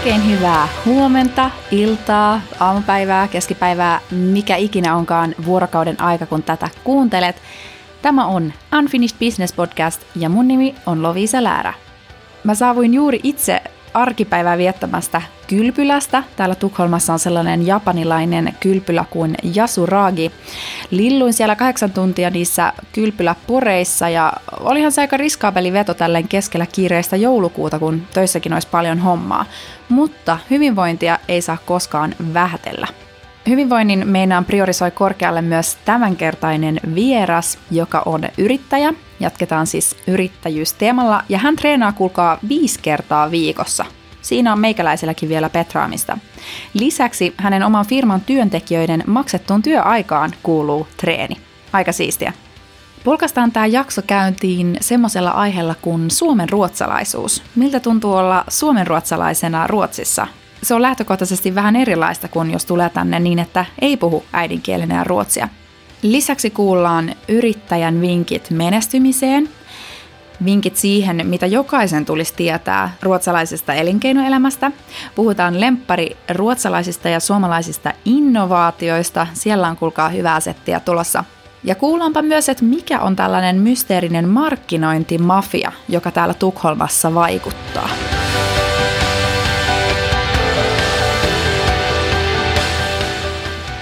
Oikein hyvää huomenta, iltaa, aamupäivää, keskipäivää, mikä ikinä onkaan vuorokauden aika, kun tätä kuuntelet. Tämä on Unfinished Business Podcast ja mun nimi on Lovisa Läärä. Mä saavuin juuri itse arkipäivää viettämästä kylpylästä. Täällä Tukholmassa on sellainen japanilainen kylpylä kuin Yasuragi. Lilluin siellä kahdeksan tuntia niissä kylpyläpureissa ja olihan se aika riskaabeli veto tälleen keskellä kiireistä joulukuuta, kun töissäkin olisi paljon hommaa. Mutta hyvinvointia ei saa koskaan vähätellä. Hyvinvoinnin meinaan priorisoi korkealle myös tämänkertainen vieras, joka on yrittäjä. Jatketaan siis yrittäjyysteemalla ja hän treenaa kuulkaa viisi kertaa viikossa. Siinä on meikäläiselläkin vielä petraamista. Lisäksi hänen oman firman työntekijöiden maksettuun työaikaan kuuluu treeni. Aika siistiä. Pulkastaan tämä jakso käyntiin semmoisella aiheella kuin Suomen ruotsalaisuus. Miltä tuntuu olla suomen ruotsalaisena Ruotsissa? Se on lähtökohtaisesti vähän erilaista kuin jos tulee tänne niin, että ei puhu äidinkielenä ruotsia. Lisäksi kuullaan yrittäjän vinkit menestymiseen, vinkit siihen, mitä jokaisen tulisi tietää ruotsalaisesta elinkeinoelämästä. Puhutaan lemppari ruotsalaisista ja suomalaisista innovaatioista. Siellä on kuulkaa hyvää settiä tulossa. Ja kuullaanpa myös, että mikä on tällainen mysteerinen markkinointimafia, joka täällä Tukholmassa vaikuttaa.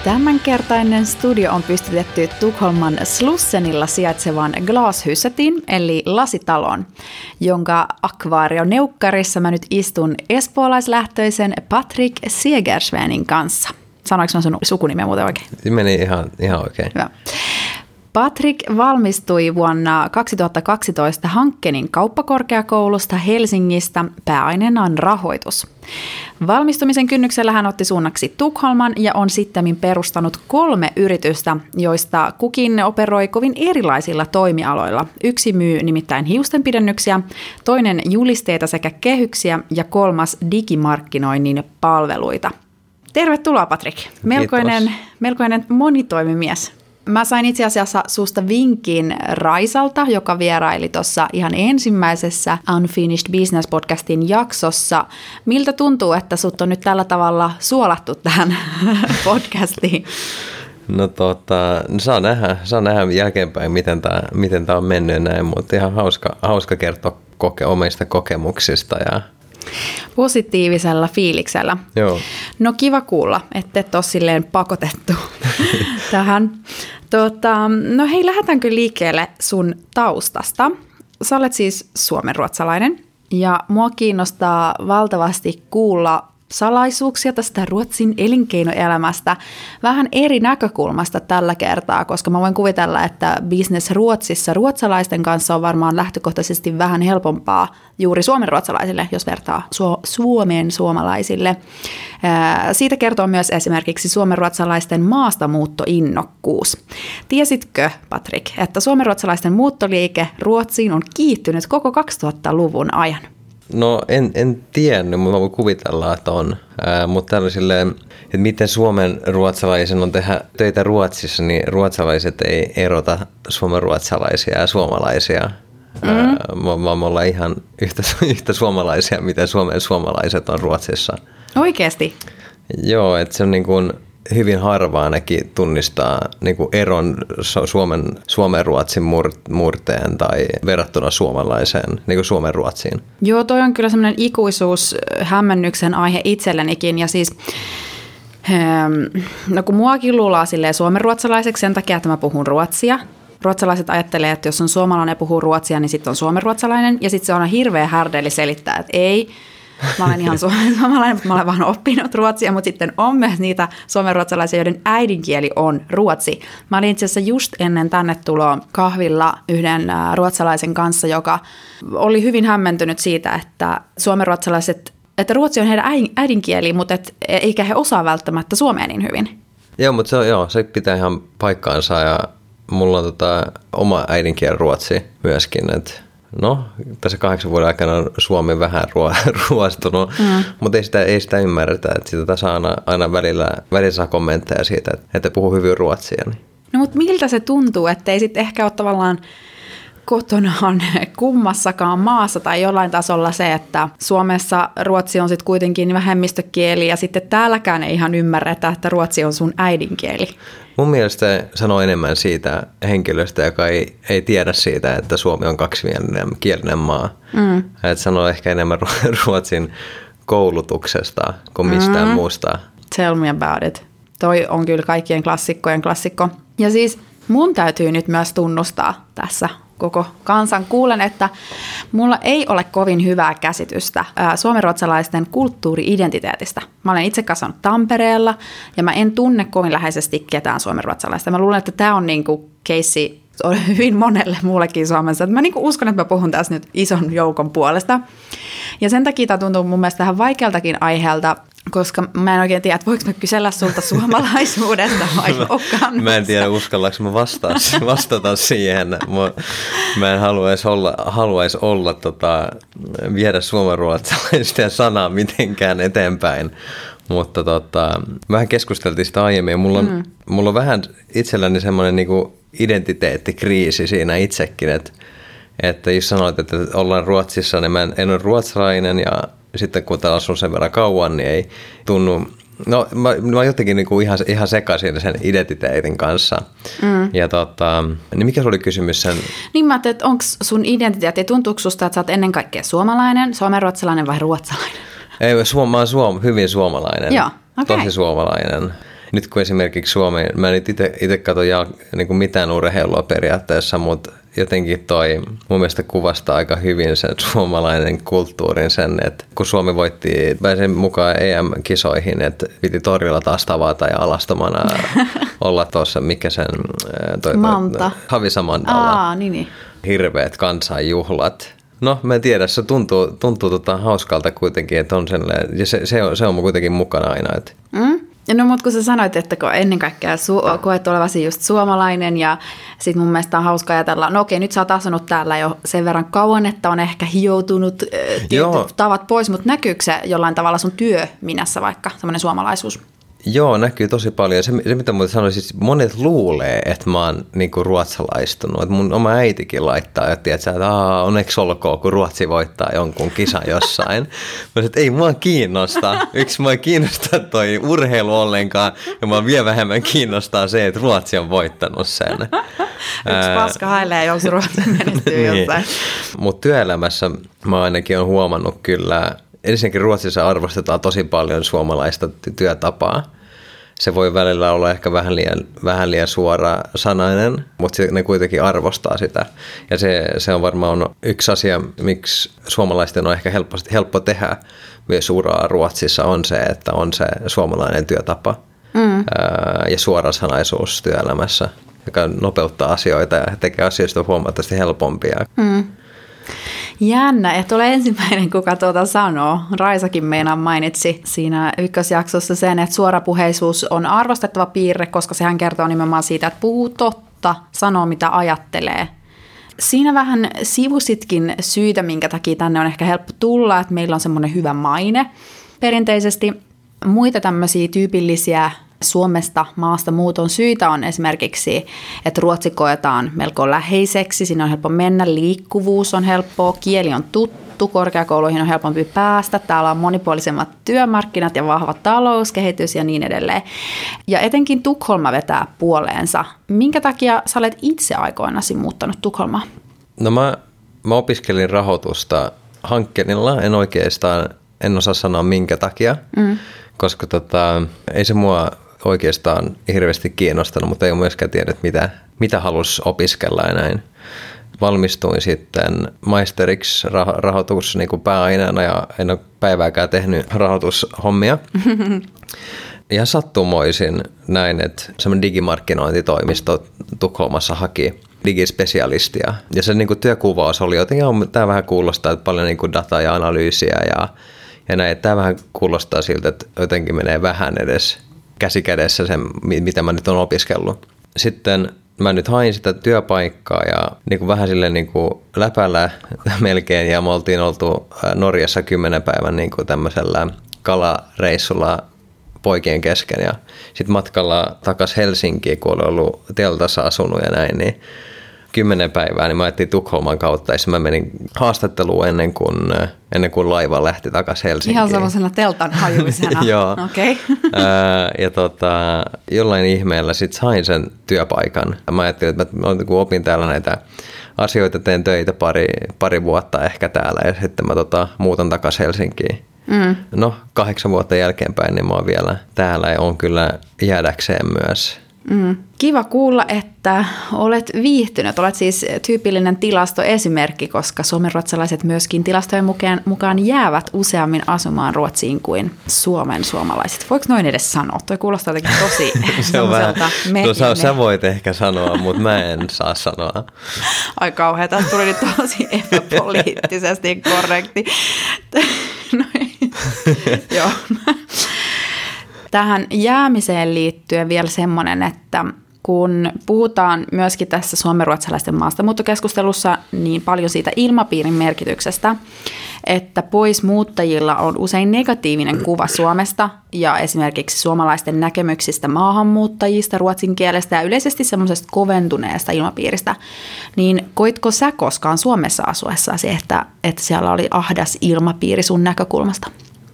Tämänkertainen studio on pystytetty Tukholman Slussenilla sijaitsevan Glashusetin, eli lasitalon, jonka akvaarioneukkarissa mä nyt istun espoolaislähtöisen Patrick Segersvenin kanssa. Sanoinko mä sun sukunimeä muuten oikein? Meni ihan, ihan oikein. Hyvä. Patrick valmistui vuonna 2012 Hankkenin kauppakorkeakoulusta Helsingistä pääaineenaan rahoitus. Valmistumisen kynnyksellä hän otti suunnaksi Tukholman ja on sitten perustanut kolme yritystä, joista kukin operoi kovin erilaisilla toimialoilla. Yksi myy nimittäin hiustenpidennyksiä, toinen julisteita sekä kehyksiä ja kolmas digimarkkinoinnin palveluita. Tervetuloa Patrick. Melkoinen, melkoinen monitoimimies. Mä sain itse asiassa susta vinkin Raisalta, joka vieraili tuossa ihan ensimmäisessä Unfinished Business podcastin jaksossa. Miltä tuntuu, että sut on nyt tällä tavalla suolattu tähän podcastiin? No tota, saa nähdä, saa nähdä jälkeenpäin, miten tämä miten on mennyt näin, mutta ihan hauska, hauska kertoa koke, omista kokemuksista ja Positiivisella fiiliksellä. Joo. No kiva kuulla, että et ole silleen pakotettu tähän. Tota, no hei, lähdetäänkö liikkeelle sun taustasta? Sä olet siis suomenruotsalainen ja mua kiinnostaa valtavasti kuulla salaisuuksia tästä Ruotsin elinkeinoelämästä vähän eri näkökulmasta tällä kertaa, koska mä voin kuvitella, että business Ruotsissa ruotsalaisten kanssa on varmaan lähtökohtaisesti vähän helpompaa juuri suomen ruotsalaisille, jos vertaa Su- Suomeen suomalaisille. Siitä kertoo myös esimerkiksi suomenruotsalaisten maastamuuttoinnokkuus. Tiesitkö, Patrick, että suomenruotsalaisten muuttoliike Ruotsiin on kiittynyt koko 2000-luvun ajan? No en, en tiennyt, mutta voin kuvitella, että on. Ää, mutta tällaisille, että miten Suomen ruotsalaisen on tehdä töitä Ruotsissa, niin ruotsalaiset ei erota suomen ruotsalaisia ja suomalaisia. Mm. vaan me ollaan ihan yhtä, yhtä suomalaisia, mitä Suomen suomalaiset on Ruotsissa. Oikeasti? Joo, että se on niin kuin, hyvin harva ainakin tunnistaa niin kuin eron Suomen, Suomen ruotsin murteen tai verrattuna suomalaiseen, niin kuin Suomen ruotsiin. Joo, toi on kyllä semmoinen ikuisuus hämmennyksen aihe itsellenikin ja siis ehm, No kun muakin luulaa silleen suomenruotsalaiseksi sen takia, että mä puhun ruotsia. Ruotsalaiset ajattelee, että jos on suomalainen ja puhuu ruotsia, niin sitten on suomenruotsalainen. Ja sitten se on hirveä härdeli selittää, että ei, Mä olen ihan suomalainen, mutta mä olen vaan oppinut ruotsia, mutta sitten on myös niitä suomenruotsalaisia, joiden äidinkieli on ruotsi. Mä olin itse asiassa just ennen tänne tuloa kahvilla yhden ruotsalaisen kanssa, joka oli hyvin hämmentynyt siitä, että suomenruotsalaiset että ruotsi on heidän äidinkieli, mutta et, eikä he osaa välttämättä suomea niin hyvin. Joo, mutta se, joo, se pitää ihan paikkaansa ja mulla on tota, oma äidinkieli ruotsi myöskin, että no, tässä kahdeksan vuoden aikana on Suomi vähän ruo, ruostunut, mm. mutta ei sitä, ei sitä ymmärretä, että sitä tässä aina, aina välillä, välillä saa kommentteja siitä, että, että puhuu hyvin ruotsia. Niin. No mutta miltä se tuntuu, että ei sitten ehkä ole tavallaan kotonaan kummassakaan maassa tai jollain tasolla se, että Suomessa ruotsi on sitten kuitenkin vähemmistökieli ja sitten täälläkään ei ihan ymmärretä, että ruotsi on sun äidinkieli. Mun mielestä sanoo enemmän siitä henkilöstä, joka ei, ei tiedä siitä, että Suomi on kaksimielinen kielinen maa. Mm. Että sanoo ehkä enemmän ruotsin koulutuksesta kuin mistään mm. muusta. Tell me about it. Toi on kyllä kaikkien klassikkojen klassikko. Ja siis mun täytyy nyt myös tunnustaa tässä koko kansan kuulen, että mulla ei ole kovin hyvää käsitystä suomenruotsalaisten kulttuuri-identiteetistä. Mä olen itse kasvanut Tampereella ja mä en tunne kovin läheisesti ketään suomenruotsalaista. Mä luulen, että tämä on niinku keissi hyvin monelle muullekin Suomessa. Mä niinku uskon, että mä puhun tässä nyt ison joukon puolesta. Ja sen takia tämä tuntuu mun mielestä vähän vaikealtakin aiheelta koska mä en oikein tiedä, että voiko mä kysellä sulta suomalaisuudesta vai mä, mä en tiedä, uskallanko mä vastaa, vastata siihen. Mä, mä en haluaisi olla, haluaisi olla tota, viedä suomenruotsalaisten sanaa mitenkään eteenpäin. Mutta tota, vähän keskusteltiin sitä aiemmin. Mulla on, mm. mulla on vähän itselläni semmoinen niinku identiteettikriisi siinä itsekin, että että jos sanoit, että ollaan Ruotsissa, niin mä en, en ole ruotsalainen ja sitten kun täällä asun sen verran kauan, niin ei tunnu No mä, mä jotenkin niinku ihan, ihan sekaisin sen identiteetin kanssa. Mm. Ja tota, niin mikä oli kysymys sen? Niin mä että onko sun identiteetti, tuntuuko susta, että sä oot ennen kaikkea suomalainen, suomenruotsalainen vai ruotsalainen? Ei, suom, mä oon suom, hyvin suomalainen. Joo, okay. Tosi suomalainen. Nyt kun esimerkiksi Suomi, mä en itse katso niin mitään urheilua periaatteessa, mutta jotenkin toi mun mielestä kuvastaa aika hyvin sen suomalainen kulttuurin sen, että kun Suomi voitti, pääsin mukaan EM-kisoihin, että piti torilla taas tavata ja alastomana olla tuossa, mikä sen... Toi, Manta. Havisamandalla. Aa, niin, niin. Hirveät kansanjuhlat. No, mä en tiedä, se tuntuu, tuntuu tota hauskalta kuitenkin, että on sen, ja se, se, on, se on kuitenkin mukana aina. Että. Mm? No mutta kun sä sanoit, että kun ennen kaikkea su- koet olevasi just suomalainen ja sit mun mielestä on hauska ajatella, no okei nyt sä oot asunut täällä jo sen verran kauan, että on ehkä hioutunut äh, tavat pois, mutta näkyykö se jollain tavalla sun työ minässä vaikka, semmoinen suomalaisuus? Joo, näkyy tosi paljon. Se, se mitä muuten sanoin, siis monet luulee, että mä oon niinku ruotsalaistunut. Että mun oma äitikin laittaa, että, tiedät, että Aa, onneksi olkoon, kun Ruotsi voittaa jonkun kisan jossain. mä että ei mua kiinnosta. Yksi mua ei kiinnosta toi urheilu ollenkaan, ja mua vielä vähemmän kiinnostaa se, että Ruotsi on voittanut sen. Yksi paska hailee, jos Ruotsi menestyy niin. jossain. Mutta työelämässä mä ainakin on huomannut kyllä, ensinnäkin Ruotsissa arvostetaan tosi paljon suomalaista työtapaa. Se voi välillä olla ehkä vähän liian, vähän liian suora sanainen, mutta ne kuitenkin arvostaa sitä. Ja se, se on varmaan yksi asia, miksi suomalaisten on ehkä helppo, helppo tehdä myös uraa Ruotsissa, on se, että on se suomalainen työtapa mm. ja suorasanaisuus työelämässä, joka nopeuttaa asioita ja tekee asioista huomattavasti helpompia. Mm. Jännä, että ole ensimmäinen, kuka tuota sanoo. Raisakin meinaan mainitsi siinä ykkösjaksossa sen, että suorapuheisuus on arvostettava piirre, koska sehän kertoo nimenomaan siitä, että puhuu totta, sanoo mitä ajattelee. Siinä vähän sivusitkin syitä, minkä takia tänne on ehkä helppo tulla, että meillä on semmoinen hyvä maine. Perinteisesti muita tämmöisiä tyypillisiä Suomesta maasta muuton syitä on esimerkiksi, että ruotsi koetaan melko läheiseksi, siinä on helppo mennä, liikkuvuus on helppoa, kieli on tuttu, korkeakouluihin on helpompi päästä, täällä on monipuolisemmat työmarkkinat ja vahva talouskehitys ja niin edelleen. Ja etenkin Tukholma vetää puoleensa. Minkä takia sä olet itse aikoinasi muuttanut Tukholmaan? No mä, mä opiskelin rahoitusta hankkeenilla, en oikeastaan, en osaa sanoa minkä takia, mm. koska tota, ei se mua oikeastaan hirveästi kiinnostanut, mutta ei ole myöskään tiedä, mitä, mitä halusi opiskella ja näin. Valmistuin sitten maisteriksi rah- rahoitus niin kuin pääaineena ja en ole päivääkään tehnyt rahoitushommia. Ja sattumoisin näin, että semmoinen digimarkkinointitoimisto Tukholmassa haki digispesialistia. Ja se niin kuin työkuvaus oli jotenkin, tämä vähän kuulostaa, että paljon niin kuin dataa ja analyysiä ja, ja näin. Tämä vähän kuulostaa siltä, että jotenkin menee vähän edes käsi kädessä sen, mitä mä nyt on opiskellut. Sitten mä nyt hain sitä työpaikkaa ja niin kuin vähän sille niin kuin läpällä melkein ja me oltiin oltu Norjassa kymmenen päivän niin kuin tämmöisellä kalareissulla poikien kesken ja sitten matkalla takas Helsinkiin, kun oli ollut teltassa asunut ja näin, niin kymmenen päivää, niin mä ajattelin Tukholman kautta, ja mä menin haastatteluun ennen kuin, ennen kuin laiva lähti takaisin Helsinkiin. Ihan semmoisena teltan hajuisena. Joo. Okei. Ja tota, jollain ihmeellä sitten sain sen työpaikan. Mä ajattelin, että mä opin täällä näitä asioita, teen töitä pari, pari vuotta ehkä täällä, ja sitten mä tota, muutan takaisin Helsinkiin. Mm. No, kahdeksan vuotta jälkeenpäin, niin mä oon vielä täällä ja on kyllä jäädäkseen myös. Mm. Kiva kuulla, että olet viihtynyt. Olet siis tyypillinen tilastoesimerkki, koska suomenruotsalaiset myöskin tilastojen mukaan, mukaan jäävät useammin asumaan Ruotsiin kuin Suomen suomalaiset. Voiko noin edes sanoa? Toi kuulostaa jotenkin tosi Se on vähän, no, sä, sä voit ehkä sanoa, mutta mä en saa sanoa. Ai kauheeta, tästä tuli nyt tosi epäpoliittisesti korrekti. no, Joo. Tähän jäämiseen liittyen vielä semmoinen, että kun puhutaan myöskin tässä suomenruotsalaisten maastamuuttokeskustelussa niin paljon siitä ilmapiirin merkityksestä, että poismuuttajilla on usein negatiivinen kuva Suomesta ja esimerkiksi suomalaisten näkemyksistä maahanmuuttajista, ruotsin kielestä ja yleisesti semmoisesta koventuneesta ilmapiiristä, niin koitko sä koskaan Suomessa asuessasi, että, että siellä oli ahdas ilmapiiri sun näkökulmasta?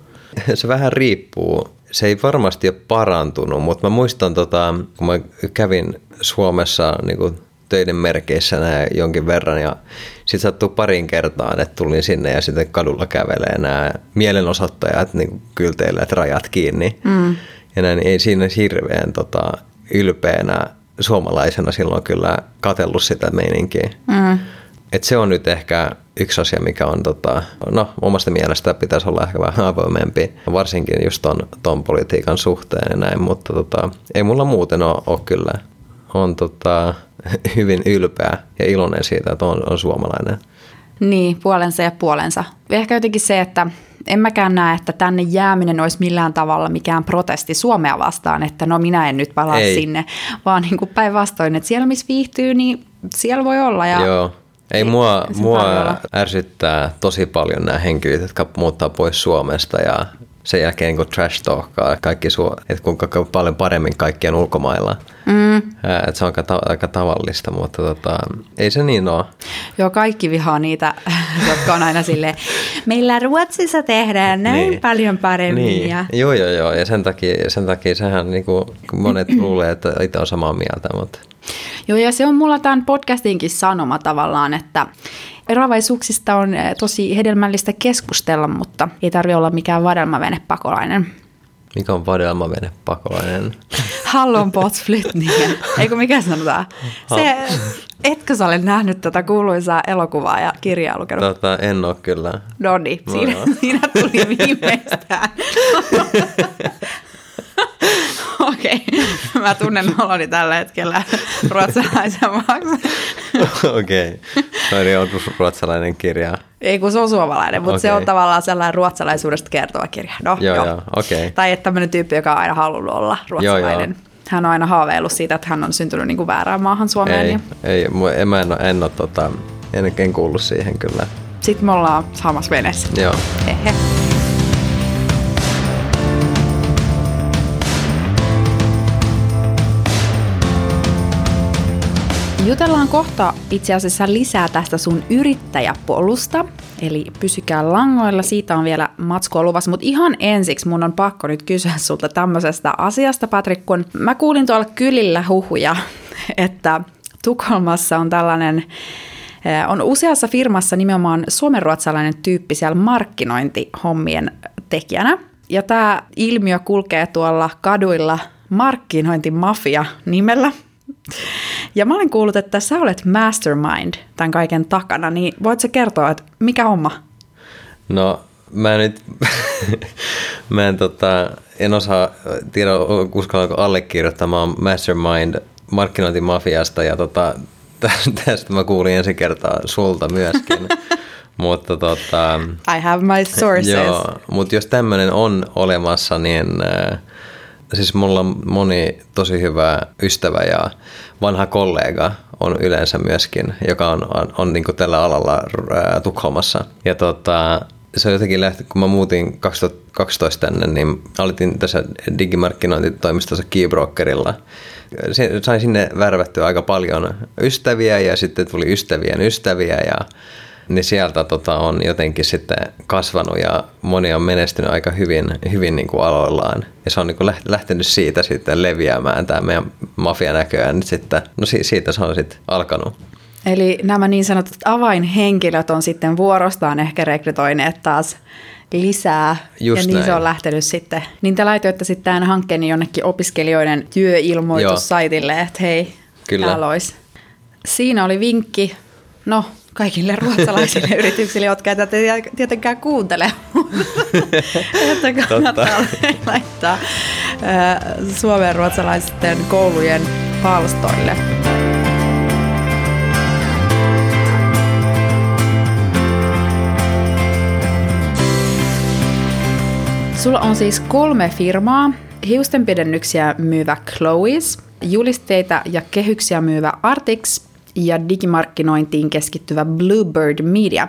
Se vähän riippuu se ei varmasti ole parantunut, mutta mä muistan, tota, kun mä kävin Suomessa niin kuin töiden merkeissä näin jonkin verran ja sitten sattuu parin kertaan, että tulin sinne ja sitten kadulla kävelee nämä mielenosoittajat niin kylteillä, rajat kiinni. Mm. Ja näin ei siinä hirveän tota, ylpeänä suomalaisena silloin kyllä katellut sitä meininkiä. Mm. Et se on nyt ehkä yksi asia, mikä on, tota, no omasta mielestä pitäisi olla ehkä vähän avoimempi, varsinkin just ton, ton politiikan suhteen ja näin, mutta tota, ei mulla muuten ole, ole kyllä. On tota, hyvin ylpeä ja iloinen siitä, että on, on suomalainen. Niin, puolensa ja puolensa. Ehkä jotenkin se, että en mäkään näe, että tänne jääminen olisi millään tavalla mikään protesti Suomea vastaan, että no minä en nyt palaa Ei. sinne, vaan niin kuin päinvastoin, että siellä missä viihtyy, niin siellä voi olla. Ja Joo. Ei, mua, mua ärsyttää tosi paljon nämä henkilöt, jotka muuttaa pois Suomesta ja sen jälkeen niin trash talkaa kaikki suo, että kuinka paljon paremmin kaikkien ulkomailla. Mm. että se on aika, ta- aika tavallista, mutta tota, ei se niin ole. Joo, kaikki vihaa niitä, jotka on aina silleen, meillä Ruotsissa tehdään näin niin. paljon paremmin. Niin. Ja... Joo, joo, joo, ja sen takia, sen takia sehän niin kuin, monet luulee, että itse on samaa mieltä, mutta... Joo, ja se on mulla tämän podcastinkin sanoma tavallaan, että eroavaisuuksista on eh, tosi hedelmällistä keskustella, mutta ei tarvi olla mikään vadelmavenepakolainen. Mikä on vadelmavenepakolainen? Hallon potsflyttningen. Eikö mikä sanotaan? Se, etkö sä ole nähnyt tätä kuuluisaa elokuvaa ja kirjaa lukenut? Tota, en ole kyllä. No niin, siinä, siinä tuli viimeistään. Mä tunnen oloni tällä hetkellä ruotsalaisen maaksi. Okei, okay. on ruotsalainen kirja. Ei kun se on suomalainen, mutta okay. se on tavallaan sellainen ruotsalaisuudesta kertova kirja. No, joo, joo. joo. Okay. Tai että tämmöinen tyyppi, joka on aina halunnut olla ruotsalainen. Joo, joo. Hän on aina haaveillut siitä, että hän on syntynyt niin kuin väärään maahan Suomeen. Ei, ja... ei en, mä en, ole, en, ole, tota, en, en kuullut siihen kyllä. Sitten me ollaan samassa veneessä. Joo. Hehe. Jutellaan kohta itse asiassa lisää tästä sun yrittäjäpolusta, eli pysykää langoilla, siitä on vielä matskua luvassa, mutta ihan ensiksi mun on pakko nyt kysyä sulta tämmöisestä asiasta, Patrik, kun mä kuulin tuolla kylillä huhuja, että Tukholmassa on tällainen eh, on useassa firmassa nimenomaan suomenruotsalainen tyyppi siellä markkinointihommien tekijänä. Ja tämä ilmiö kulkee tuolla kaduilla markkinointimafia nimellä. Ja mä olen kuullut, että sä olet mastermind tämän kaiken takana, niin voit sä kertoa, että mikä homma? No mä nyt, mä en, tota, en osaa tiedä, uskallanko allekirjoittamaan mastermind markkinointimafiasta ja tota, tästä mä kuulin ensi kertaa sulta myöskin. mutta tota, I have my sources. Joo, mutta jos tämmöinen on olemassa, niin äh, siis mulla on moni tosi hyvä ystävä ja vanha kollega on yleensä myöskin, joka on, on, on niin tällä alalla ää, Tukholmassa. Ja tota, se on jotenkin lähti, kun mä muutin 2012 tänne, niin aloitin tässä digimarkkinointitoimistossa Keybrokerilla. Sain sinne värvättyä aika paljon ystäviä ja sitten tuli ystävien ystäviä ja niin sieltä tota, on jotenkin sitten kasvanut ja moni on menestynyt aika hyvin, hyvin niin kuin aloillaan. Ja se on niin kuin lähtenyt siitä sitten leviämään tämä meidän mafia näköjään nyt sitten, no siitä se on sitten alkanut. Eli nämä niin sanotut avainhenkilöt on sitten vuorostaan ehkä rekrytoineet taas lisää. Just ja niin näin. se on lähtenyt sitten. Niin te laitoitte sitten tämän hankkeen jonnekin opiskelijoiden työilmoitussaitille, että hei, Kyllä. täällä olisi. Siinä oli vinkki. No, kaikille ruotsalaisille yrityksille, jotka ei tätä tietenkään kuuntele, että kannattaa laittaa suomen ruotsalaisten koulujen palstoille. Sulla on siis kolme firmaa, hiustenpidennyksiä myyvä Chloe's, julisteita ja kehyksiä myyvä Artix ja digimarkkinointiin keskittyvä Bluebird Media.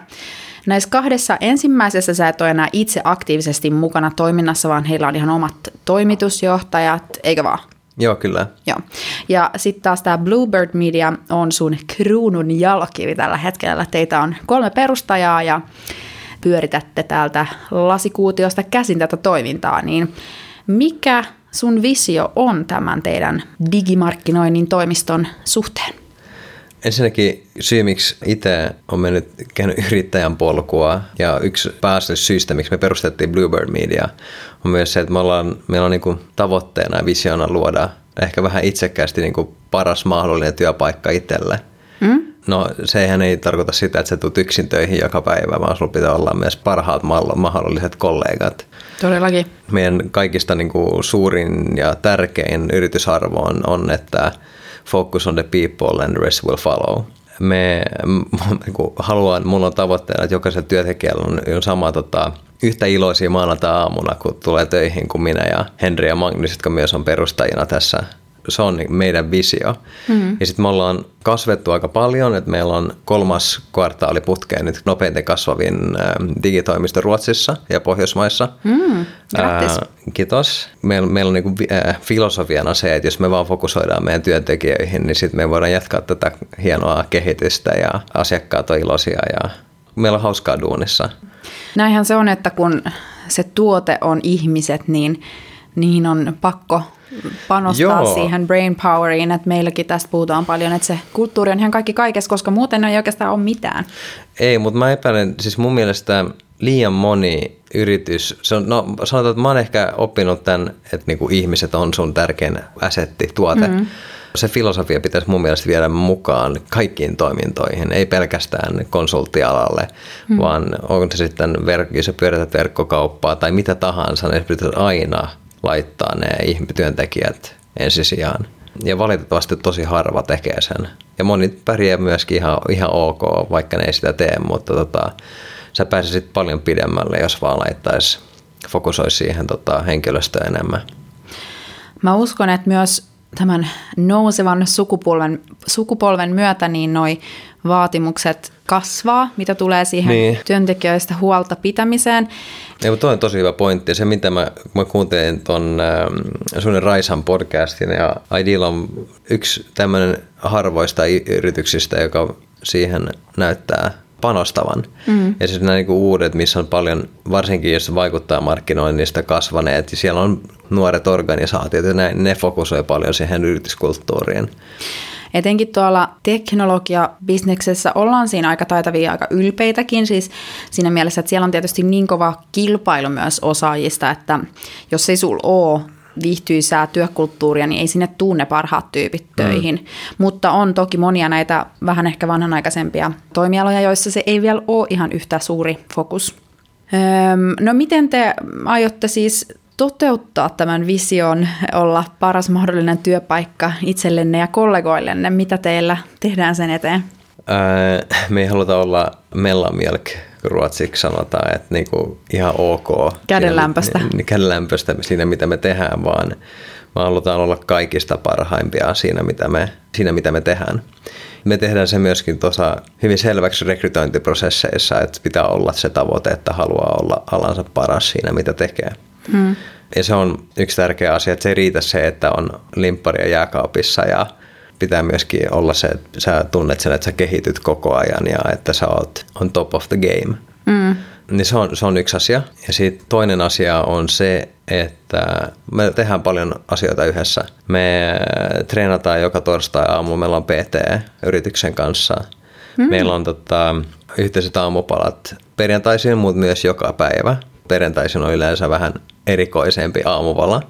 Näissä kahdessa ensimmäisessä sä et ole enää itse aktiivisesti mukana toiminnassa, vaan heillä on ihan omat toimitusjohtajat, eikö vaan? Joo, kyllä. Joo. Ja sitten taas tämä Bluebird Media on sun kruunun jalkivi tällä hetkellä. Teitä on kolme perustajaa ja pyöritätte täältä lasikuutiosta käsin tätä toimintaa, niin mikä sun visio on tämän teidän digimarkkinoinnin toimiston suhteen? Ensinnäkin syy, miksi itse on mennyt käynyt yrittäjän polkua ja yksi pääasiallisista syistä, miksi me perustettiin Bluebird Media, on myös se, että me ollaan, meillä on niin tavoitteena ja visiona luoda ehkä vähän itsekkäästi niin paras mahdollinen työpaikka itselle. Mm? No sehän ei tarkoita sitä, että sä tulet yksin töihin joka päivä, vaan sulla pitää olla myös parhaat mahdolliset kollegat. Todellakin. Meidän kaikista niin kuin suurin ja tärkein yritysarvo on, on, että focus on the people and the rest will follow. Me haluan, mulla on tavoitteena, että jokaisella työntekijällä on, on sama tota, yhtä iloisia maanantai-aamuna, kun tulee töihin kuin minä ja Henri ja Magnus, jotka myös on perustajina tässä se on niin meidän visio. Mm-hmm. Ja sitten me ollaan kasvettu aika paljon, että meillä on kolmas kvartaali putkeen nyt nopeiten kasvavin digitoimisto Ruotsissa ja Pohjoismaissa. Mm, Ää, kiitos. Meillä, meillä on niin kuin, äh, filosofiana se, että jos me vaan fokusoidaan meidän työntekijöihin, niin sitten me voidaan jatkaa tätä hienoa kehitystä ja asiakkaat on iloisia ja meillä on hauskaa duunissa. Näinhän se on, että kun se tuote on ihmiset, niin niin on pakko panostaa Joo. siihen brain poweriin, että meilläkin tästä puhutaan paljon, että se kulttuuri on ihan kaikki kaikessa, koska muuten ei oikeastaan ole mitään. Ei, mutta mä epäilen, siis mun mielestä liian moni yritys, se on, no sanotaan, että mä oon ehkä oppinut tämän, että niinku ihmiset on sun tärkein asetti, tuote. Mm-hmm. Se filosofia pitäisi mun mielestä viedä mukaan kaikkiin toimintoihin, ei pelkästään konsulttialalle, mm. vaan onko se sitten, verk- jos sä pyörität verkkokauppaa tai mitä tahansa, niin pitäisi aina laittaa ne työntekijät ensisijaan. Ja valitettavasti tosi harva tekee sen. Ja moni pärjää myöskin ihan, ihan ok, vaikka ne ei sitä tee, mutta tota, sä pääsisit paljon pidemmälle, jos vaan laittaisi, fokusoisi siihen tota, henkilöstöä enemmän. Mä uskon, että myös tämän nousevan sukupolven, sukupolven myötä niin noi vaatimukset kasvaa, mitä tulee siihen niin. työntekijöistä huolta pitämiseen. Ja, mutta toi on tosi hyvä pointti. Se, mitä mä, mä kuuntelin tuon äh, Sunnen Raisan podcastin, ja Ideal on yksi tämmöinen harvoista yrityksistä, joka siihen näyttää panostavan. Mm. Ja siis nämä niin uudet, missä on paljon, varsinkin jos vaikuttaa markkinoinnista kasvaneet, ja siellä on nuoret organisaatiot, ja ne, ne fokusoi paljon siihen yrityskulttuuriin. Etenkin tuolla teknologia-bisneksessä ollaan siinä aika taitavia aika ylpeitäkin, siis siinä mielessä, että siellä on tietysti niin kova kilpailu myös osaajista, että jos ei sulla ole viihtyisää työkulttuuria, niin ei sinne tuu ne parhaat tyypit mm. töihin. Mm. Mutta on toki monia näitä vähän ehkä vanhanaikaisempia toimialoja, joissa se ei vielä ole ihan yhtä suuri fokus. Öm, no miten te aiotte siis toteuttaa tämän vision, olla paras mahdollinen työpaikka itsellenne ja kollegoillenne? Mitä teillä tehdään sen eteen? Ää, me ei haluta olla mellamjälk, ruotsiksi sanotaan, että niinku ihan ok. Kädenlämpöstä. Siinä, kädenlämpöstä siinä, mitä me tehdään, vaan me halutaan olla kaikista parhaimpia siinä, mitä me, siinä, mitä me tehdään. Me tehdään se myöskin tuossa hyvin selväksi rekrytointiprosesseissa, että pitää olla se tavoite, että haluaa olla alansa paras siinä, mitä tekee. Hmm. Ja se on yksi tärkeä asia, että se ei riitä se, että on limpparia jääkaapissa ja pitää myöskin olla se, että sä tunnet sen, että sä kehityt koko ajan ja että sä oot on top of the game. Mm. Niin se on, se on yksi asia. Ja sitten toinen asia on se, että me tehdään paljon asioita yhdessä. Me treenataan joka torstai aamu, meillä on PT-yrityksen kanssa. Mm. Meillä on tota, yhteiset aamupalat perjantaisin, mutta myös joka päivä. Perjantaisin on yleensä vähän erikoisempi aamuvala.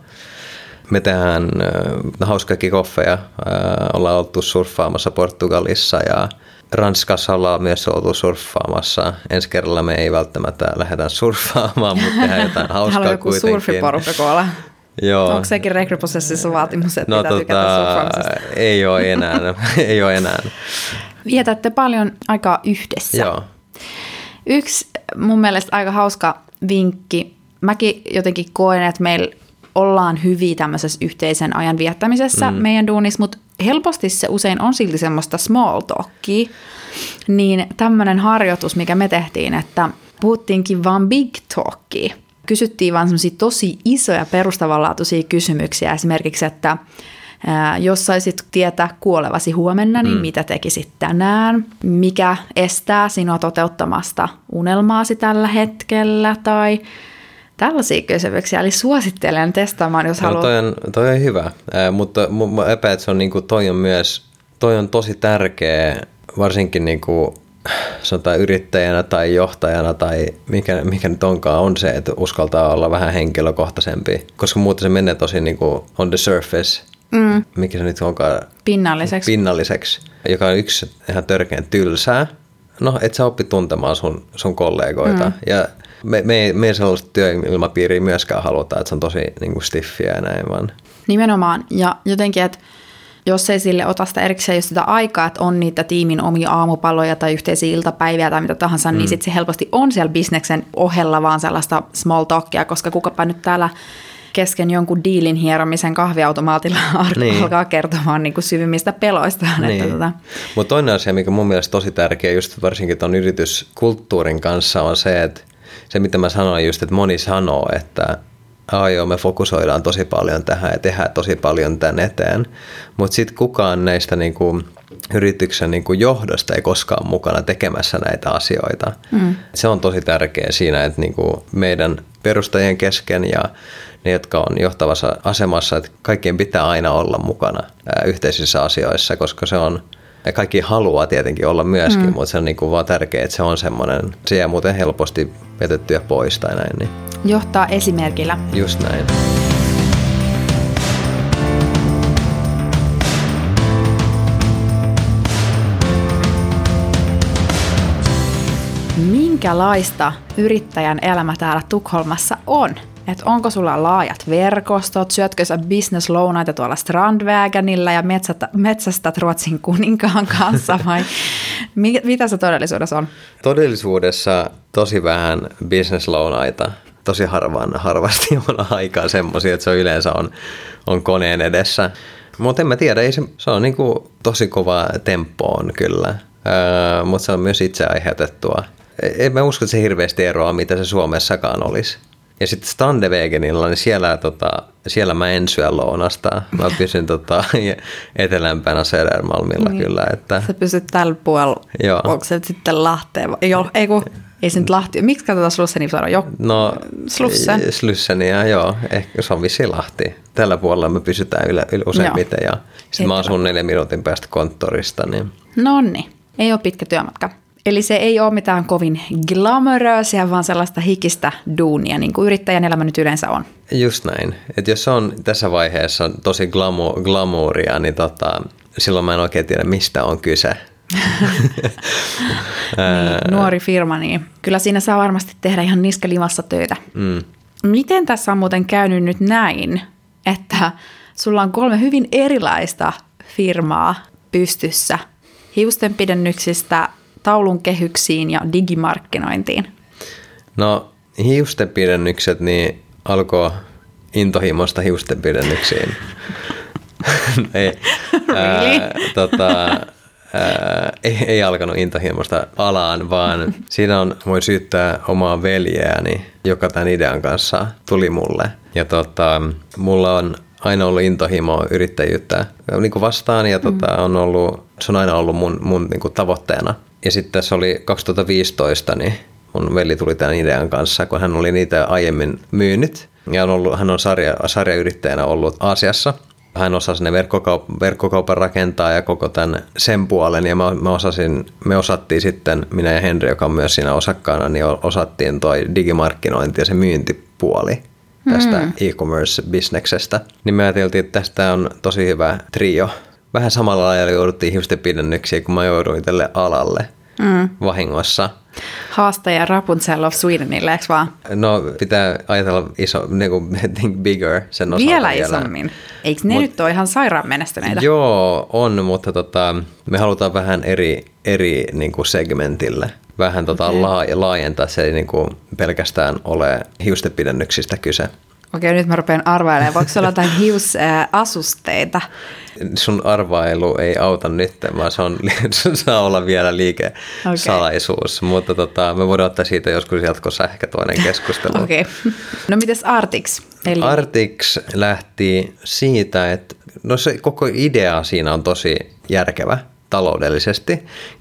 Me tehdään äh, hauska kikoffeja. Äh, ollaan oltu surffaamassa Portugalissa ja Ranskassa ollaan myös oltu surffaamassa. Ensi kerralla me ei välttämättä lähdetä surffaamaan, mutta tehdään jotain hauskaa Haluaa joku kuitenkin. surfiporukka koolla. Joo. Onko sekin rekryprosessissa vaatimus, että no, pitää tota, Ei ole enää. ei ole enää. Vietätte paljon aikaa yhdessä. Joo. Yksi mun mielestä aika hauska vinkki. Mäkin jotenkin koen, että meillä ollaan hyviä tämmöisessä yhteisen ajan viettämisessä mm. meidän duunissa, mutta helposti se usein on silti semmoista small talkia. Niin tämmöinen harjoitus, mikä me tehtiin, että puhuttiinkin vaan big talkia. Kysyttiin vaan semmoisia tosi isoja perustavanlaatuisia kysymyksiä. Esimerkiksi, että jos saisit tietää kuolevasi huomenna, niin mm. mitä tekisit tänään? Mikä estää sinua toteuttamasta unelmaasi tällä hetkellä? Tai Tällaisia kysymyksiä, eli suosittelen testaamaan, jos no, haluat. Toi on, toi on hyvä, äh, mutta mä epäät, että se on, niin kuin, toi on myös toi on tosi tärkeä, varsinkin niin kuin, sanotaan yrittäjänä tai johtajana tai mikä, mikä nyt onkaan, on se, että uskaltaa olla vähän henkilökohtaisempi, koska muuten se menee tosi niin kuin on the surface, mm. mikä se nyt onkaan. Pinnalliseksi. Pinnalliseksi, joka on yksi ihan törkeän tylsää. No, et sä oppi tuntemaan sun, sun kollegoita. Mm. Ja me, me, me ei sellaista työilmapiiriä myöskään haluta, että se on tosi niin kuin stiffiä ja näin vaan. Nimenomaan. Ja jotenkin, että jos ei sille ota sitä erikseen just sitä aikaa, että on niitä tiimin omia aamupaloja tai yhteisiä iltapäiviä tai mitä tahansa, niin mm. niin sitten se helposti on siellä bisneksen ohella vaan sellaista small talkia, koska kukapa nyt täällä kesken jonkun diilin hieromisen kahviautomaatilla niin. alkaa kertomaan niin kuin syvimmistä peloistaan. Niin. tota. Mutta toinen asia, mikä mun mielestä tosi tärkeä just varsinkin tuon yrityskulttuurin kanssa on se, että se mitä mä sanoin just, että moni sanoo, että Aa, joo, me fokusoidaan tosi paljon tähän ja tehdään tosi paljon tämän eteen. Mutta sitten kukaan näistä niinku, yrityksen niinku, johdosta ei koskaan mukana tekemässä näitä asioita. Mm. Se on tosi tärkeää siinä, että niinku, meidän perustajien kesken ja ne, jotka on johtavassa asemassa, että kaikkien pitää aina olla mukana ää, yhteisissä asioissa, koska se on ja kaikki haluaa tietenkin olla myöskin, mm. mutta se on niin kuin vaan tärkeää, että se on semmoinen, se jää muuten helposti vetettyä pois tai näin. Niin. Johtaa esimerkillä. Just näin. Minkälaista yrittäjän elämä täällä Tukholmassa on? Että onko sulla laajat verkostot, syötkö sä business-lounaita tuolla Strandvägänillä ja metsästä, metsästät Ruotsin kuninkaan kanssa vai mitä se todellisuudessa on? Todellisuudessa tosi vähän business-lounaita. Tosi harvaan, harvasti on aikaa semmoisia, että se yleensä on, on koneen edessä. Mutta en mä tiedä, ei se, se on niinku tosi kova on kyllä, öö, mutta se on myös itse aiheutettua. En mä usko, että se hirveästi eroa, mitä se Suomessakaan olisi. Ja sitten Standewegenilla, niin siellä, tota, siellä mä en syö lounasta. Mä pysyn tota, etelämpänä Södermalmilla niin. kyllä. Että... Sä pysyt tällä puolella. Joo. Onko se sitten Lahteen? Joo, ei kun, ei se nyt Lahti. Miksi katsotaan Slusseni sanoa? Jo, no, Slussen. Slussenia, joo. Ehkä se on vissi Lahti. Tällä puolella me pysytään yle, yle useimmiten. Ja sitten mä asun neljän minuutin päästä konttorista. Niin... No niin, ei ole pitkä työmatka. Eli se ei ole mitään kovin glamoröösiä, vaan sellaista hikistä duunia, niin kuin yrittäjän elämä nyt yleensä on. Just näin. Et jos se on tässä vaiheessa tosi glamu- glamouria, niin tota, silloin mä en oikein tiedä, mistä on kyse. niin, nuori firma, niin kyllä siinä saa varmasti tehdä ihan niskalimassa töitä. Mm. Miten tässä on muuten käynyt nyt näin, että sulla on kolme hyvin erilaista firmaa pystyssä hiustenpidennyksistä taulun kehyksiin ja digimarkkinointiin? No hiustenpidennykset niin alkoi intohimosta hiustenpidennyksiin. Ei, really? ää, tota, ää, ei, ei alkanut intohimosta alaan, vaan siinä on, voi syyttää omaa veljeäni, joka tämän idean kanssa tuli mulle. Ja tota, mulla on aina ollut intohimo yrittäjyyttä niin kuin vastaan ja tota, on ollut, se on aina ollut mun, mun niin kuin tavoitteena. Ja sitten tässä oli 2015, niin mun veli tuli tämän idean kanssa, kun hän oli niitä aiemmin myynyt. Ja on ollut, hän on sarja, sarjayrittäjänä ollut Aasiassa. Hän osasi ne verkkokaup- verkkokaupan rakentaa ja koko tämän sen puolen. Ja mä, mä osasin, me osattiin sitten, minä ja Henri, joka on myös siinä osakkaana, niin osattiin toi digimarkkinointi ja se myyntipuoli tästä mm. e-commerce-bisneksestä. Niin me ajateltiin, että tästä on tosi hyvä trio. Vähän samalla lailla jouduttiin hiustenpidennyksiä, kun mä jouduin tälle alalle mm. vahingossa. Haastaja Rapunzel of Swedenille, eikö vaan? No pitää ajatella iso, niin kuin think bigger sen osalta vielä. Vielä isommin. Eikö ne Mut, nyt ole ihan sairaan menestyneitä? Joo, on, mutta tota, me halutaan vähän eri, eri niin kuin segmentille vähän tota okay. laajentaa. Se ei niin kuin pelkästään ole hiustenpidennyksistä kyse. Okei, nyt mä rupean arvailemaan. Voiko se olla jotain hiusasusteita? Sun arvailu ei auta nyt, vaan se, on, se saa olla vielä liikesalaisuus. Okay. Mutta tota, me voidaan ottaa siitä joskus jatkossa ehkä toinen keskustelu. Okei. Okay. No mites Artix? Eli... Artix lähti siitä, että no se koko idea siinä on tosi järkevä taloudellisesti.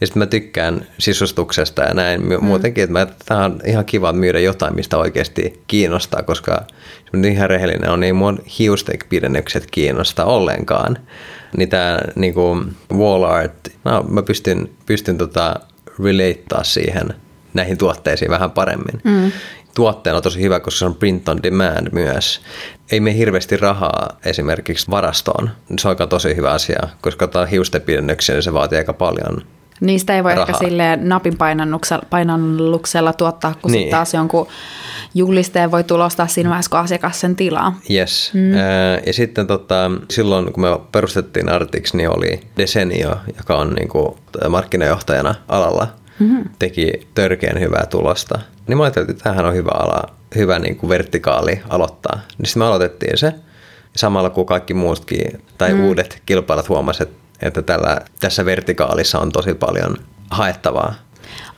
Ja sitten mä tykkään sisustuksesta ja näin mm. muutenkin, että mä, tämä on ihan kiva myydä jotain, mistä oikeasti kiinnostaa, koska ihan rehellinen on, niin mun hiustenpidennykset kiinnosta ollenkaan. Niin tämä niinku wall art, no, mä pystyn, pystyn tota relateaa siihen näihin tuotteisiin vähän paremmin. Mm tuotteena tosi hyvä, koska se on print on demand myös. Ei me hirveästi rahaa esimerkiksi varastoon. Se on tosi hyvä asia, koska tämä hiustenpidennyksiä, niin se vaatii aika paljon Niistä ei voi rahaa. ehkä silleen napin painalluksella tuottaa, kun niin. sitten taas jonkun julisteen voi tulostaa siinä vaiheessa, kun asiakas sen tilaa. Yes. Mm. Ja sitten tota, silloin, kun me perustettiin Artix, niin oli Desenio, joka on niin kuin markkinajohtajana alalla – mm-hmm. teki törkeän hyvää tulosta. Niin mä ajattelin, että tämähän on hyvä ala, hyvä niin kuin vertikaali aloittaa. Niin sitten me aloitettiin se. Samalla kuin kaikki muutkin tai mm. uudet kilpailut huomasivat, että tällä, tässä vertikaalissa on tosi paljon haettavaa.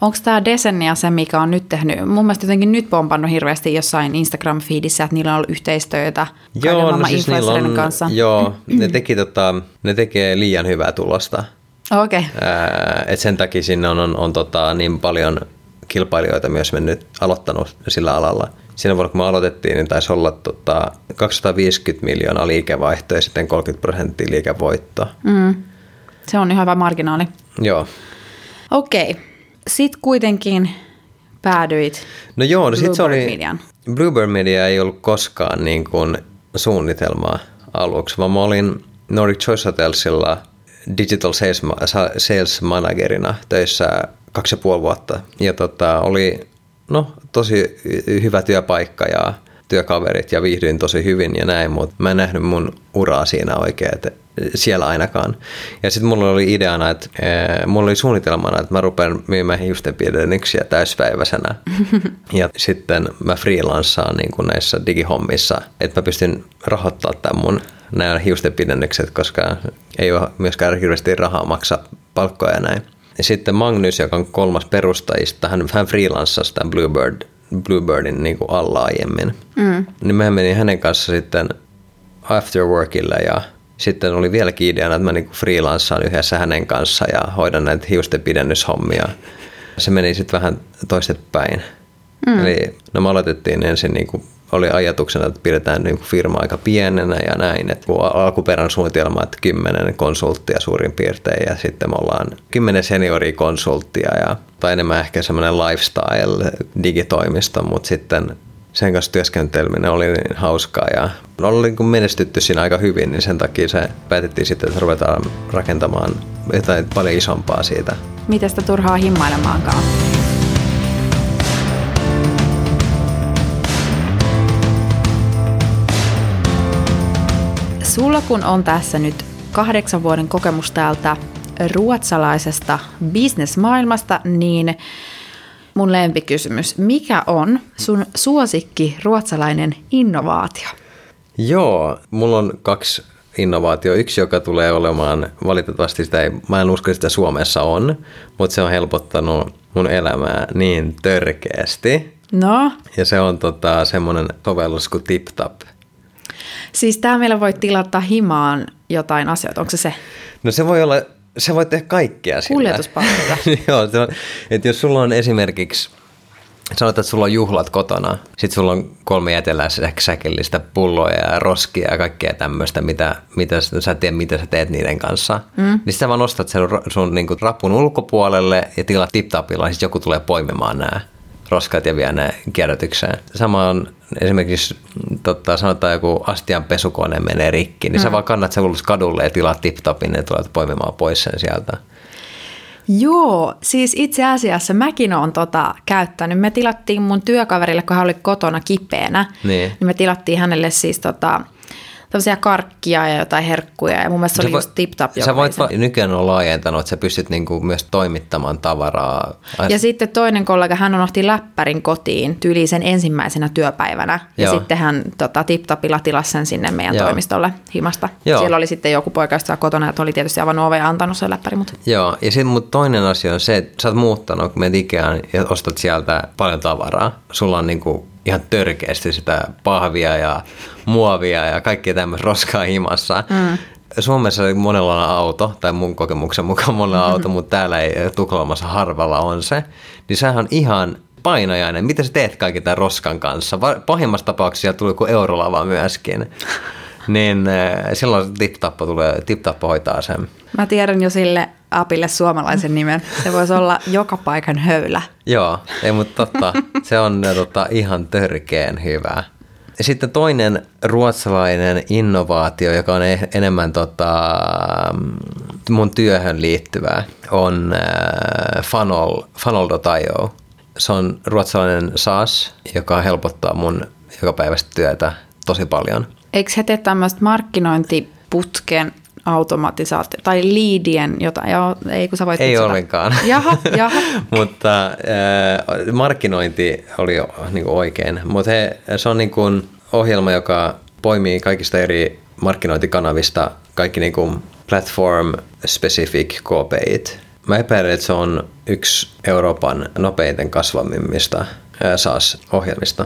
Onko tämä Desenia se, mikä on nyt tehnyt, mun mielestä jotenkin nyt pompannut hirveästi jossain Instagram-feedissä, että niillä on ollut yhteistyötä joo, no siis on, kanssa. Joo, ne, teki, tota, ne tekee liian hyvää tulosta. Okei. Okay. Et sen takia sinne on, on, on tota, niin paljon kilpailijoita myös mennyt aloittanut sillä alalla. Siinä vuonna kun me aloitettiin, niin taisi olla tota, 250 miljoonaa liikevaihtoa ja sitten 30 prosenttia liikevoittoa. Mm. Se on ihan hyvä marginaali. Joo. Okei. Okay. Sitten kuitenkin päädyit No joo, no sit se oli, Median. Bluebird Media ei ollut koskaan niin kuin suunnitelmaa aluksi, vaan mä olin Nordic Choice Hotelsilla – digital sales, sales managerina töissä kaksi ja puoli vuotta. Ja tota, oli no, tosi hyvä työpaikka ja työkaverit ja viihdyin tosi hyvin ja näin, mutta mä en nähnyt mun uraa siinä oikein, että siellä ainakaan. Ja sitten mulla oli ideana, että ee, mulla oli suunnitelmana, että mä rupean myymään hiustenpidennyksiä täyspäiväisenä. ja sitten mä freelansaan niin näissä digihommissa, että mä pystyn rahoittamaan tämän mun nämä hiustenpidennykset, koska ei ole myöskään hirveästi rahaa maksaa palkkoja ja näin. Ja sitten Magnus, joka on kolmas perustajista, hän, hän freelanssasi tämän Bluebird, Bluebirdin niin kuin alla aiemmin. Mm. Niin mä menin hänen kanssa sitten afterworkille ja sitten oli vieläkin ideana, että mä niin freelanssaan yhdessä hänen kanssa ja hoidan näitä hiustenpidennyshommia. Se meni sitten vähän toistepäin. Mm. Eli no me aloitettiin ensin niin kuin oli ajatuksena, että pidetään niin kuin firma aika pienenä ja näin. Että alkuperän suunnitelma, että kymmenen konsulttia suurin piirtein ja sitten me ollaan kymmenen seniorikonsulttia ja, tai enemmän ehkä semmoinen lifestyle-digitoimisto, mutta sitten sen kanssa työskenteleminen oli niin hauskaa ja oli niin menestytty siinä aika hyvin, niin sen takia se päätettiin sitten, että ruvetaan rakentamaan jotain paljon isompaa siitä. Miten sitä turhaa himmailemaankaan? Sulla kun on tässä nyt kahdeksan vuoden kokemus täältä ruotsalaisesta bisnesmaailmasta, niin mun lempikysymys, mikä on sun suosikki ruotsalainen innovaatio? Joo, mulla on kaksi innovaatio. Yksi, joka tulee olemaan, valitettavasti sitä ei, mä en usko, että sitä Suomessa on, mutta se on helpottanut mun elämää niin törkeästi. No, Ja se on tota, semmoinen sovellus kuin TipTap. Siis tää meillä voi tilata himaan jotain asioita. Onko se se? No se voi olla, se voi tehdä kaikkea sillä. Kuljetuspalveluja. Joo, se on, että jos sulla on esimerkiksi, sanotaan, että sulla on juhlat kotona, sit sulla on kolme jäteläsäkillistä pulloja ja roskia ja kaikkea tämmöistä, mitä, mitä sä tiedät, mitä sä teet niiden kanssa. Mm. Niin sä vaan nostat sen sun niin kuin, rapun ulkopuolelle ja tilaat tip-tapilla, ja sit joku tulee poimimaan nämä roskat ja vie ne kierrätykseen. Sama on esimerkiksi, totta, sanotaan joku astian pesukone menee rikki, niin mm. sä vaan kannat sen ulos kadulle ja tilaat tip-tapin ja tulevat poimimaan pois sen sieltä. Joo, siis itse asiassa mäkin olen tota käyttänyt. Me tilattiin mun työkaverille, kun hän oli kotona kipeänä, Niin. niin me tilattiin hänelle siis tota, tämmöisiä karkkia ja jotain herkkuja. Ja mun mielestä se oli just tip-tap. Sä voit va- nykyään on laajentanut, että sä pystyt niinku myös toimittamaan tavaraa. Ai- Ja sitten toinen kollega, hän unohti läppärin kotiin tyyliin sen ensimmäisenä työpäivänä. Ja Joo. sitten hän tota, tip-tapilla tilasi sen sinne meidän Joo. toimistolle himasta. Joo. Siellä oli sitten joku poika siellä kotona, että oli tietysti avannut ovea ja antanut sen läppäri. Mutta... Joo, ja sitten mut toinen asia on se, että sä oot muuttanut, kun menet Ikeaan ja ostat sieltä paljon tavaraa. Sulla on niinku ihan törkeästi sitä pahvia ja muovia ja kaikkea tämmöistä roskaa himassa. Mm. Suomessa monella on auto, tai mun kokemuksen mukaan monella on auto, mutta täällä ei Tukholmassa harvalla on se. Niin sehän on ihan painajainen. Mitä sä teet kaiken tämän roskan kanssa? Pahimmassa tapauksessa tulee joku eurolava myöskin. niin äh, silloin tip-tappo tulee, tip-tappo hoitaa sen. Mä tiedän jo sille apille suomalaisen nimen. Se voisi olla joka paikan höylä. Joo, ei, mutta totta, se on tota, ihan törkeen hyvä. Ja sitten toinen ruotsalainen innovaatio, joka on eh- enemmän tota, mun työhön liittyvää, on äh, Funnel, Funnel.io. Se on ruotsalainen SaaS, joka helpottaa mun jokapäiväistä työtä tosi paljon. Eikö he tee tämmöistä markkinointiputken automatisaatio tai liidien jotain? Joo, ei kun sä voit Ei ollenkaan. Jaha, jaha. mutta äh, markkinointi oli jo niin oikein. Mutta he, se on niin kuin ohjelma, joka poimii kaikista eri markkinointikanavista kaikki niin kuin platform specific KPIt. Mä epäilen, että se on yksi Euroopan nopeiten kasvavimmista äh, SaaS-ohjelmista.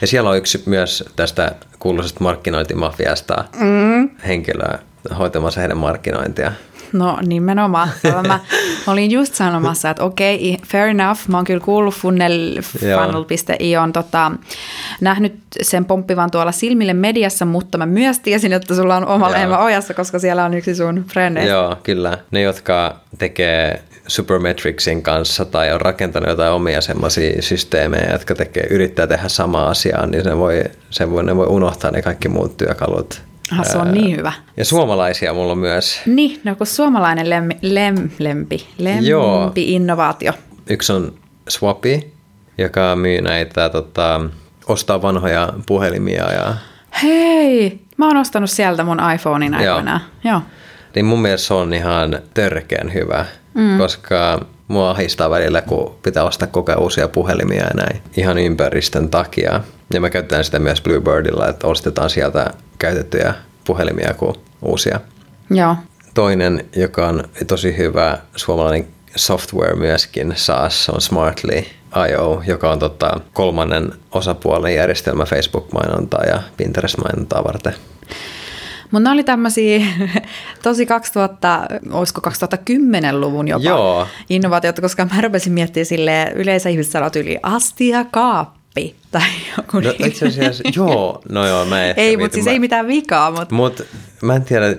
Ja siellä on yksi myös tästä kuuluisesta markkinointimafiasta mm. henkilöä hoitamassa heidän markkinointia. No nimenomaan. Mä, olin just sanomassa, että okei, fair enough. Mä oon kyllä kuullut funnel, funnel.io on tota, nähnyt sen pomppivan tuolla silmille mediassa, mutta mä myös tiesin, että sulla on oma lehmä ojassa, koska siellä on yksi sun frendeistä. Joo, kyllä. Ne, jotka tekee Supermetricsin kanssa tai on rakentanut jotain omia semmoisia systeemejä, jotka tekee, yrittää tehdä samaa asiaa, niin se voi, se voi, ne voi unohtaa ne kaikki muut työkalut. Ah, se on niin hyvä. Ja suomalaisia mulla on myös. Niin, no kun suomalainen lemmi, lem, lempi, Joo. lempi innovaatio. Yksi on Swapi, joka myy näitä, tota, ostaa vanhoja puhelimia ja Hei, mä oon ostanut sieltä mun iPhonein Joo. aikoinaan. Joo. Niin mun mielestä se on ihan törkeän hyvä, mm. koska mua ahistaa välillä, kun pitää ostaa koko ajan uusia puhelimia ja näin. Ihan ympäristön takia. Ja mä käytän sitä myös Bluebirdilla, että ostetaan sieltä käytettyjä puhelimia kuin uusia. Joo. Toinen, joka on tosi hyvä suomalainen software myöskin, SaaS, on Smartly.io, joka on tota kolmannen osapuolen järjestelmä Facebook-mainontaa ja Pinterest-mainontaa varten. Mutta ne oli tämmöisiä tosi 2000, olisiko 2010-luvun jopa Joo. innovaatioita, koska mä rupesin miettimään silleen, yleensä ihmiset sanoo yli astiakaappi tai joku No niin. itse asiassa, joo, no joo, mä ehkä Ei, mutta siis mä- ei mitään vikaa, mutta Mut mä en tiedä,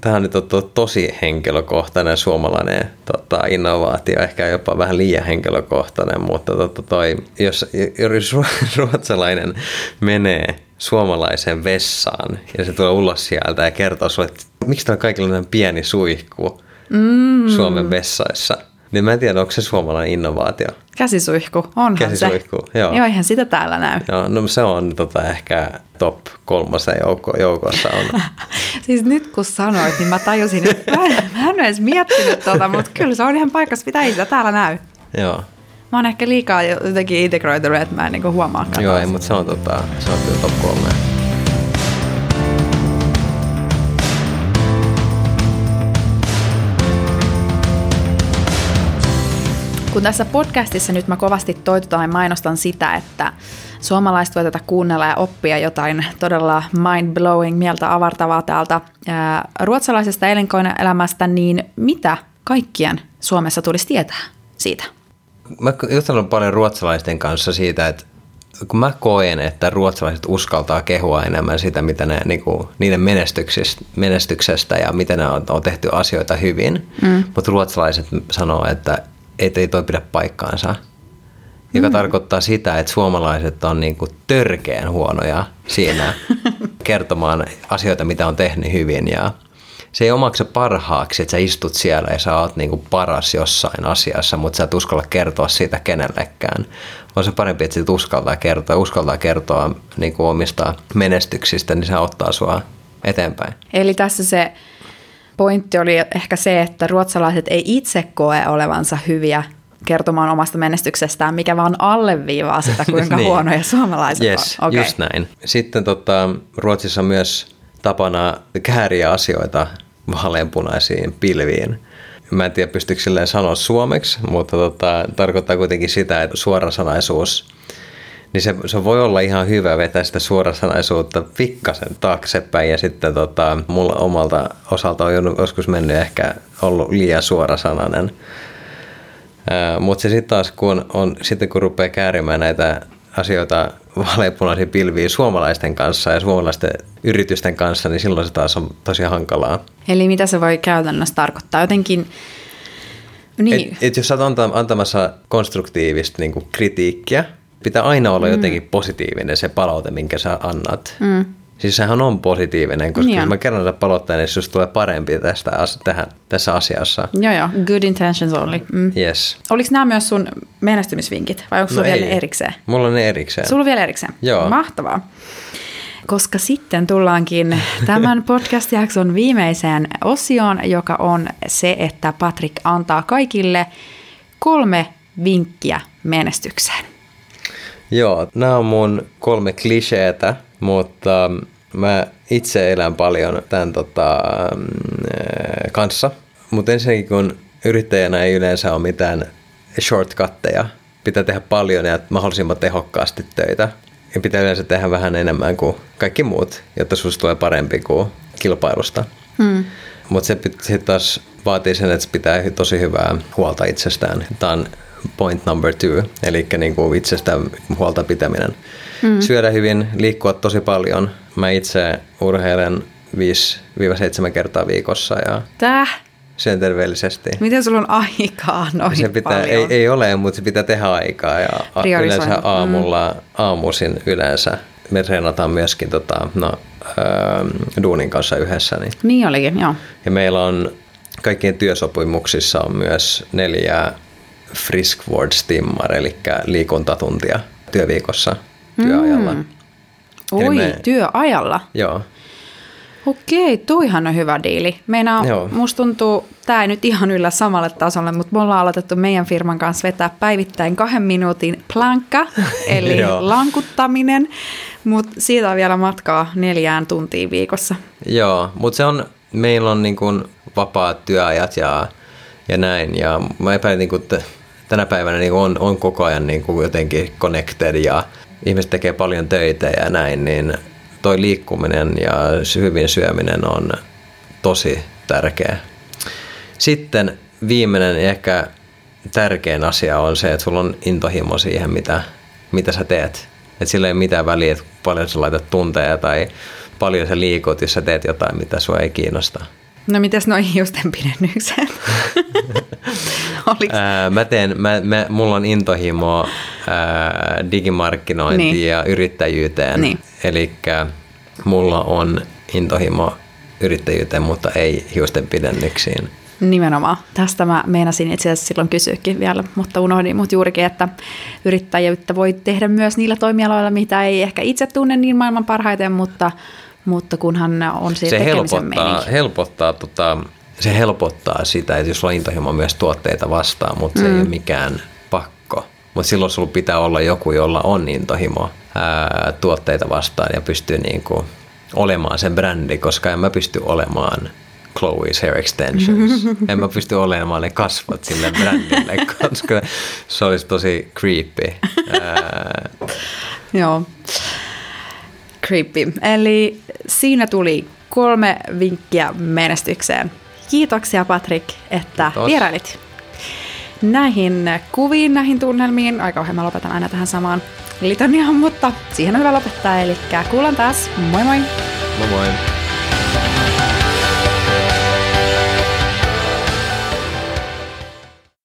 tämä on nyt on to- tosi henkilökohtainen suomalainen tota, innovaatio, ehkä jopa vähän liian henkilökohtainen, mutta tota, toi, jos, jos ru- ruotsalainen menee suomalaiseen vessaan ja se tulee ulos sieltä ja kertoo sulle, että miksi täällä on kaikilla näin pieni suihku mm. Suomen vessaissa, niin mä en tiedä, onko se suomalainen innovaatio. käsisuihku, onhan Käsisuihku, se. joo. Joo, eihän sitä täällä näy. Joo, no se on tota, ehkä top kolmosen joukko, joukossa on. Siis nyt kun sanoit, niin mä tajusin, että mä, en- mä en edes miettinyt tota, mutta kyllä se on ihan paikassa, mitä ei sitä täällä näy. Joo mä oon ehkä liikaa jotenkin integroitunut, että mä en niinku huomaakaan. Joo, ei, mutta se on, tota, se on kyllä top kolme. Kun tässä podcastissa nyt mä kovasti toitutan ja mainostan sitä, että suomalaiset voi tätä kuunnella ja oppia jotain todella mind-blowing, mieltä avartavaa täältä ää, ruotsalaisesta elinkeinoelämästä, niin mitä kaikkien Suomessa tulisi tietää siitä? Mä jutellut paljon ruotsalaisten kanssa siitä, että kun mä koen, että ruotsalaiset uskaltaa kehua enemmän sitä, mitä ne, niin kuin, niiden menestyksestä, menestyksestä ja miten ne on, on tehty asioita hyvin, mm. mutta ruotsalaiset sanoo, että ei, ei toi pidä paikkaansa. Joka mm. tarkoittaa sitä, että suomalaiset on niin kuin törkeän huonoja siinä kertomaan asioita, mitä on tehnyt hyvin ja se ei omakse parhaaksi, että sä istut siellä ja sä oot niinku paras jossain asiassa, mutta sä et uskalla kertoa siitä kenellekään. On se parempi, että sit uskaltaa kertoa, uskaltaa kertoa niinku omista menestyksistä, niin se ottaa sua eteenpäin. Eli tässä se pointti oli ehkä se, että ruotsalaiset ei itse koe olevansa hyviä kertomaan omasta menestyksestään, mikä vaan alleviivaa sitä, kuinka niin. huonoja suomalaiset yes, on. Okay. just näin. Sitten tota, Ruotsissa myös tapana kääriä asioita vaaleanpunaisiin pilviin. Mä en tiedä, pystyykö silleen sanoa suomeksi, mutta tota, tarkoittaa kuitenkin sitä, että suorasanaisuus, niin se, se voi olla ihan hyvä vetää sitä suorasanaisuutta pikkasen taaksepäin ja sitten tota, mulla omalta osalta on joskus mennyt ehkä ollut liian suorasanainen. Mutta se sitten taas, kun, on, sitten kun rupeaa käärimään näitä asioita vaaleanpunaisia pilviä suomalaisten kanssa ja suomalaisten yritysten kanssa, niin silloin se taas on tosi hankalaa. Eli mitä se voi käytännössä tarkoittaa? Jotenkin niin. Et, et jos olet antamassa konstruktiivista niin kritiikkiä, pitää aina olla mm. jotenkin positiivinen se palaute, minkä sä annat. Mm. Siis sehän on positiivinen, koska niin mä kerron sitä palautteen, niin jos tulee parempi tästä, tähän, tässä asiassa. Joo, joo. Good intentions only. Mm. Yes. Oliko nämä myös sun menestymisvinkit vai onko no sulla vielä ne erikseen? Mulla on ne erikseen. Sulla on vielä erikseen? Joo. Mahtavaa. Koska sitten tullaankin tämän podcast-jakson viimeiseen osioon, joka on se, että Patrick antaa kaikille kolme vinkkiä menestykseen. Joo, nämä on mun kolme kliseetä, mutta mä itse elän paljon tämän tota, mm, kanssa. Mutta ensinnäkin kun yrittäjänä ei yleensä ole mitään shortcutteja, pitää tehdä paljon ja mahdollisimman tehokkaasti töitä. Ja pitää yleensä tehdä vähän enemmän kuin kaikki muut, jotta susta tulee parempi kuin kilpailusta. Hmm. Mutta se sitten taas vaatii sen, että pitää tosi hyvää huolta itsestään. Tämä on point number two, eli niin kuin itsestä huolta pitäminen. Mm. Syödä hyvin, liikkua tosi paljon. Mä itse urheilen 5-7 kertaa viikossa. Ja Täh? Syön terveellisesti. Miten sulla on aikaa noin se pitää, paljon? Ei, ei ole, mutta se pitää tehdä aikaa. Ja yleensä aamulla, mm. aamuisin yleensä. Me treenataan myöskin tota, no, äh, duunin kanssa yhdessä. Niin. niin olikin, joo. Ja meillä on kaikkien työsopimuksissa on myös neljä Friskvårdstimmar, eli liikuntatuntia työviikossa työajalla. Mm. Oi, me, työajalla? Joo. Okei, tuihan on hyvä diili. Meinaa, Joo. musta tuntuu, tämä ei nyt ihan yllä samalle tasolle, mutta me ollaan aloitettu meidän firman kanssa vetää päivittäin kahden minuutin plankka, eli lankuttaminen, mutta siitä on vielä matkaa neljään tuntiin viikossa. Joo, mutta se on, meillä on niin kuin vapaat työajat ja, ja näin, ja mä epäilen, niin kuin, että tänä päivänä niin on, on koko ajan niin kuin jotenkin connected ja ihmiset tekee paljon töitä ja näin, niin toi liikkuminen ja hyvin syöminen on tosi tärkeä. Sitten viimeinen ja ehkä tärkein asia on se, että sulla on intohimo siihen, mitä, mitä sä teet. Että sillä ei mitään väliä, että paljon sä laitat tunteja tai paljon sä liikut, jos sä teet jotain, mitä sua ei kiinnosta. No mites noin hiusten pidennykset? ää, mä teen, mä, mä, mulla on intohimo ää, digimarkkinointiin niin. ja yrittäjyyteen. Niin. Eli mulla on intohimo yrittäjyyteen, mutta ei hiusten pidennyksiin. Nimenomaan. Tästä mä meinasin itse asiassa silloin kysyäkin vielä, mutta unohdin mut juurikin, että yrittäjyyttä voi tehdä myös niillä toimialoilla, mitä ei ehkä itse tunne niin maailman parhaiten, mutta mutta kunhan on siitä se helpottaa, helpottaa, tota, se helpottaa sitä, että jos on myös tuotteita vastaan, mutta mm. se ei mm. ole mikään. Mutta silloin sulla pitää olla joku, jolla on intohimo ää, tuotteita vastaan ja pystyy niinku olemaan sen brändi, koska en mä pysty olemaan Chloe's Hair Extensions. en mä pysty olemaan ne kasvot sille brändille, koska se olisi tosi creepy. Joo. Creepy. Eli siinä tuli kolme vinkkiä menestykseen. Kiitoksia Patrick, että Kiitos. vierailit näihin kuviin, näihin tunnelmiin. Aika kauhean mä lopetan aina tähän samaan litaniaan, mutta siihen on hyvä lopettaa. Eli kuulan taas. Moi moi! Moi moi!